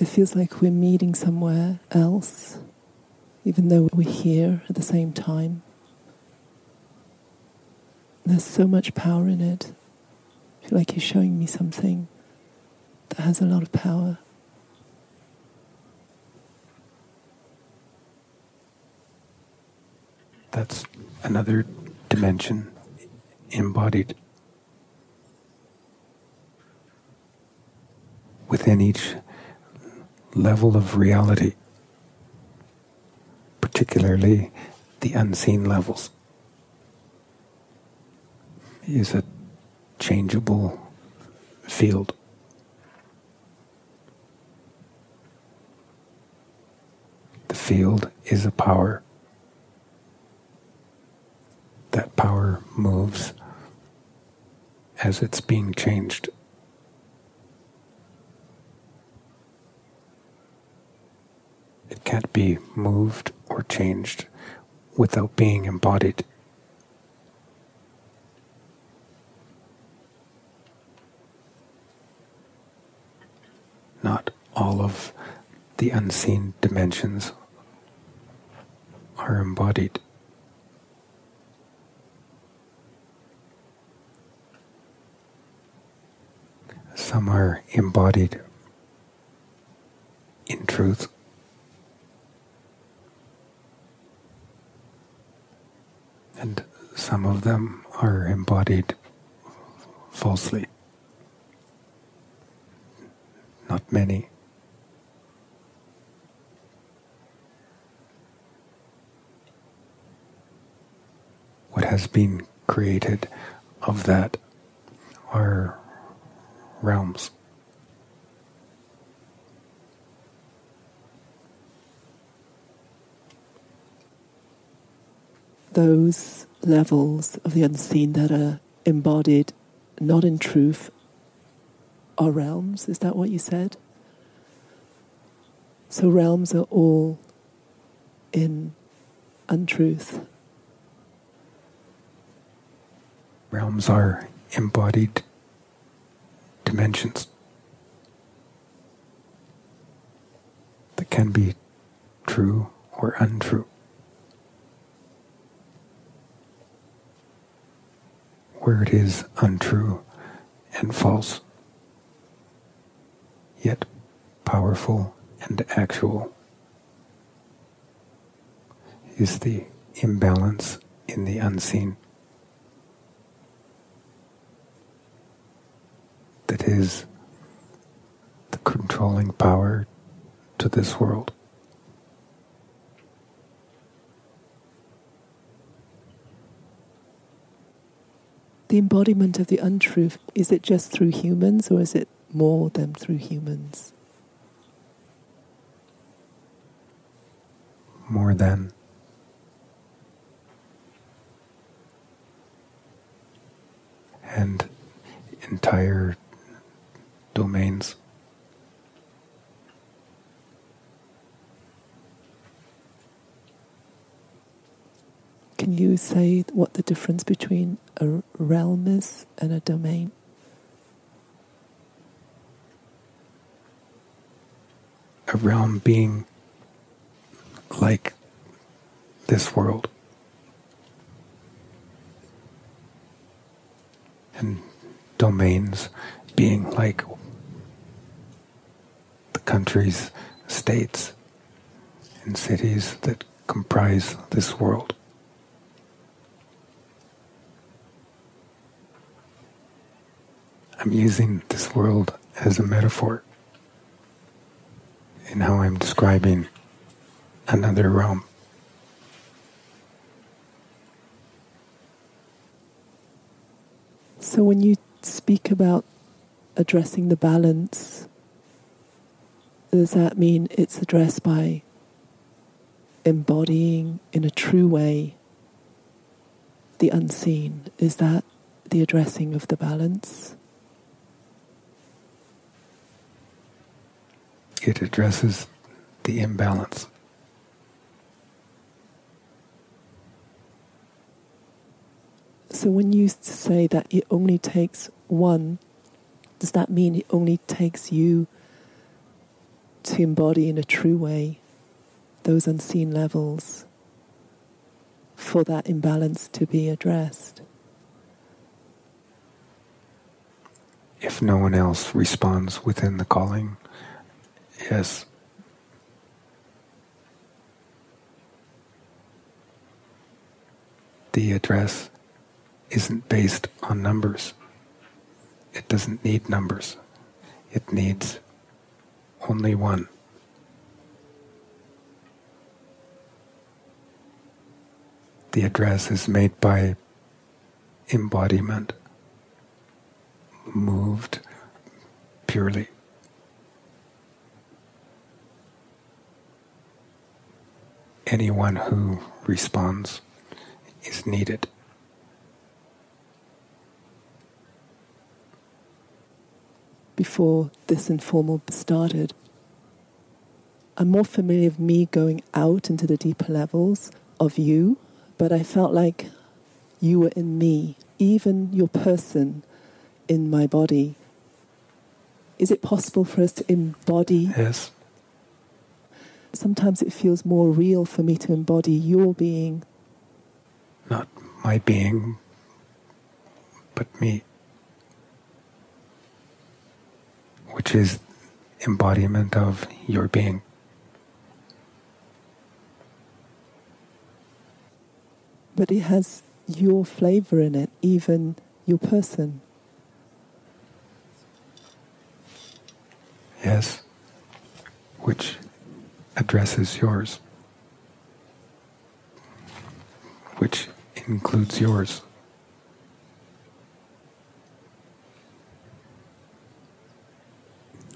it feels like we're meeting somewhere else, even though we're here at the same time. There's so much power in it. I feel like you're showing me something that has a lot of power. That's another dimension embodied within each level of reality, particularly the unseen levels, is a changeable field. The field is a power. That power moves as it's being changed. It can't be moved or changed without being embodied. Not all of the unseen dimensions are embodied. Some are embodied in truth. And some of them are embodied falsely. Not many. What has been created of that are realms. Those levels of the unseen that are embodied not in truth are realms. Is that what you said? So realms are all in untruth. Realms are embodied dimensions that can be true or untrue. Where it is untrue and false, yet powerful and actual, is the imbalance in the unseen. that is the controlling power to this world. The embodiment of the untruth, is it just through humans or is it more than through humans? More than. And entire domains. Can you say what the difference between a realm is and a domain? A realm being like this world. And domains being like the countries, states, and cities that comprise this world. I'm using this world as a metaphor in how I'm describing another realm. So when you speak about addressing the balance, does that mean it's addressed by embodying in a true way the unseen? Is that the addressing of the balance? It addresses the imbalance. So when you say that it only takes one, does that mean it only takes you to embody in a true way those unseen levels for that imbalance to be addressed. If no one else responds within the calling, yes. The address isn't based on numbers. It doesn't need numbers. It needs only one. The address is made by embodiment, moved purely. Anyone who responds is needed. Before this informal started, I'm more familiar with me going out into the deeper levels of you, but I felt like you were in me, even your person in my body. Is it possible for us to embody? Yes. Sometimes it feels more real for me to embody your being. Not my being, but me. Which is embodiment of your being. but it has your flavor in it, even your person. Yes, which addresses yours, which includes yours.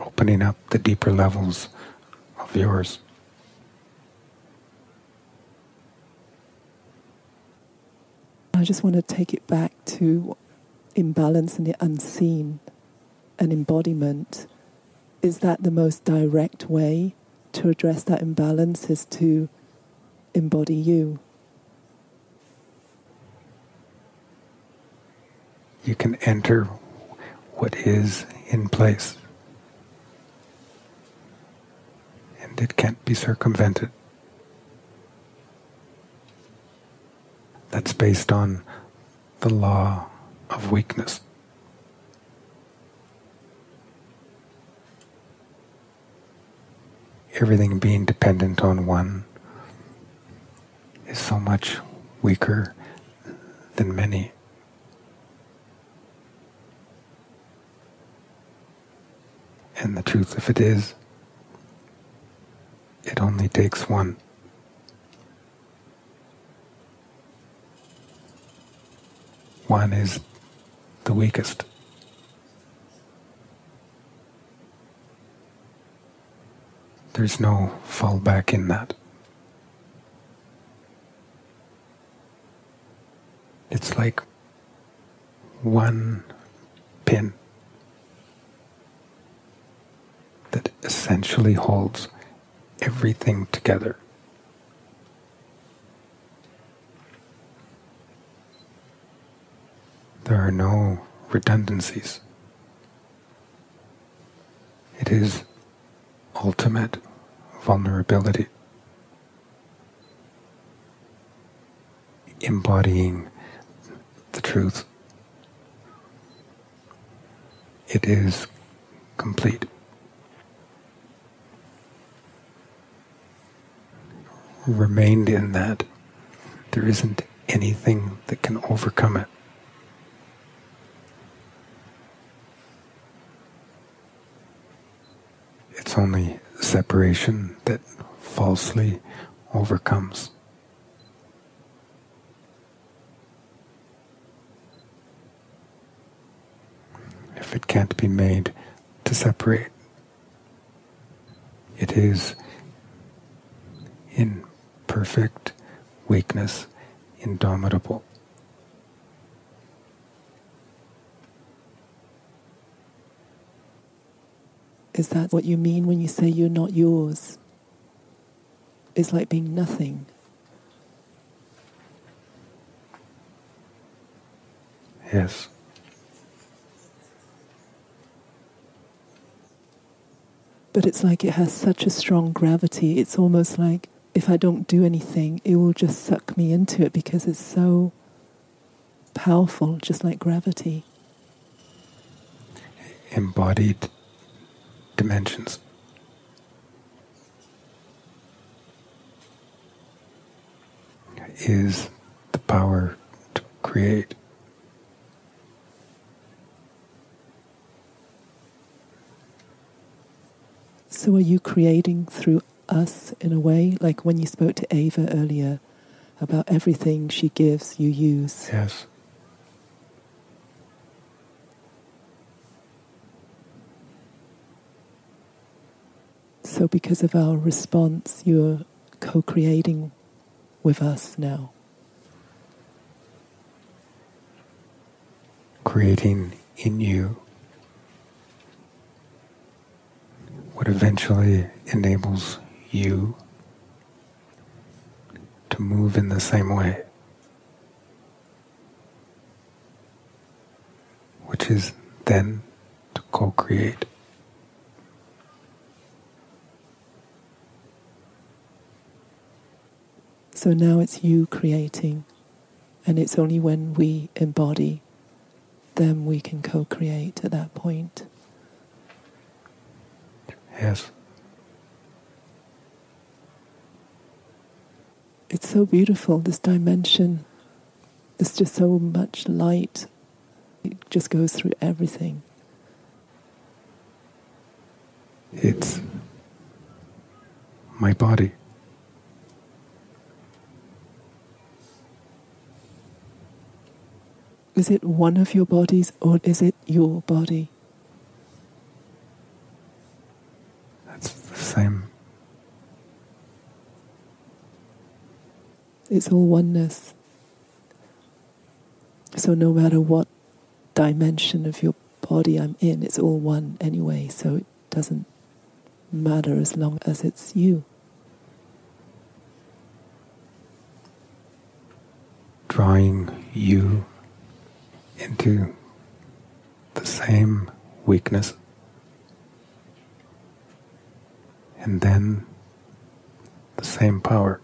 Opening up the deeper levels of yours. I just want to take it back to imbalance and the unseen and embodiment. Is that the most direct way to address that imbalance? Is to embody you? You can enter what is in place, and it can't be circumvented. that's based on the law of weakness. Everything being dependent on one is so much weaker than many. And the truth of it is, it only takes one. one is the weakest. There's no fallback in that. It's like one pin that essentially holds everything together. There are no redundancies. It is ultimate vulnerability. Embodying the truth. It is complete. Remained in that. There isn't anything that can overcome it. It's only separation that falsely overcomes. If it can't be made to separate, it is in perfect weakness, indomitable. Is that what you mean when you say you're not yours? It's like being nothing. Yes. But it's like it has such a strong gravity. It's almost like if I don't do anything, it will just suck me into it because it's so powerful, just like gravity. Embodied dimensions. Is the power to create. So, are you creating through us in a way? Like when you spoke to Ava earlier about everything she gives, you use. Yes. So, because of our response, you're co creating with us now. Creating in you what eventually enables you to move in the same way, which is then to co create. So now it's you creating, and it's only when we embody, then we can co create at that point. Yes. It's so beautiful, this dimension. There's just so much light. It just goes through everything. It's my body. Is it one of your bodies or is it your body? That's the same. It's all oneness. So no matter what dimension of your body I'm in, it's all one anyway, so it doesn't matter as long as it's you. Drawing you into the same weakness. And then the same power.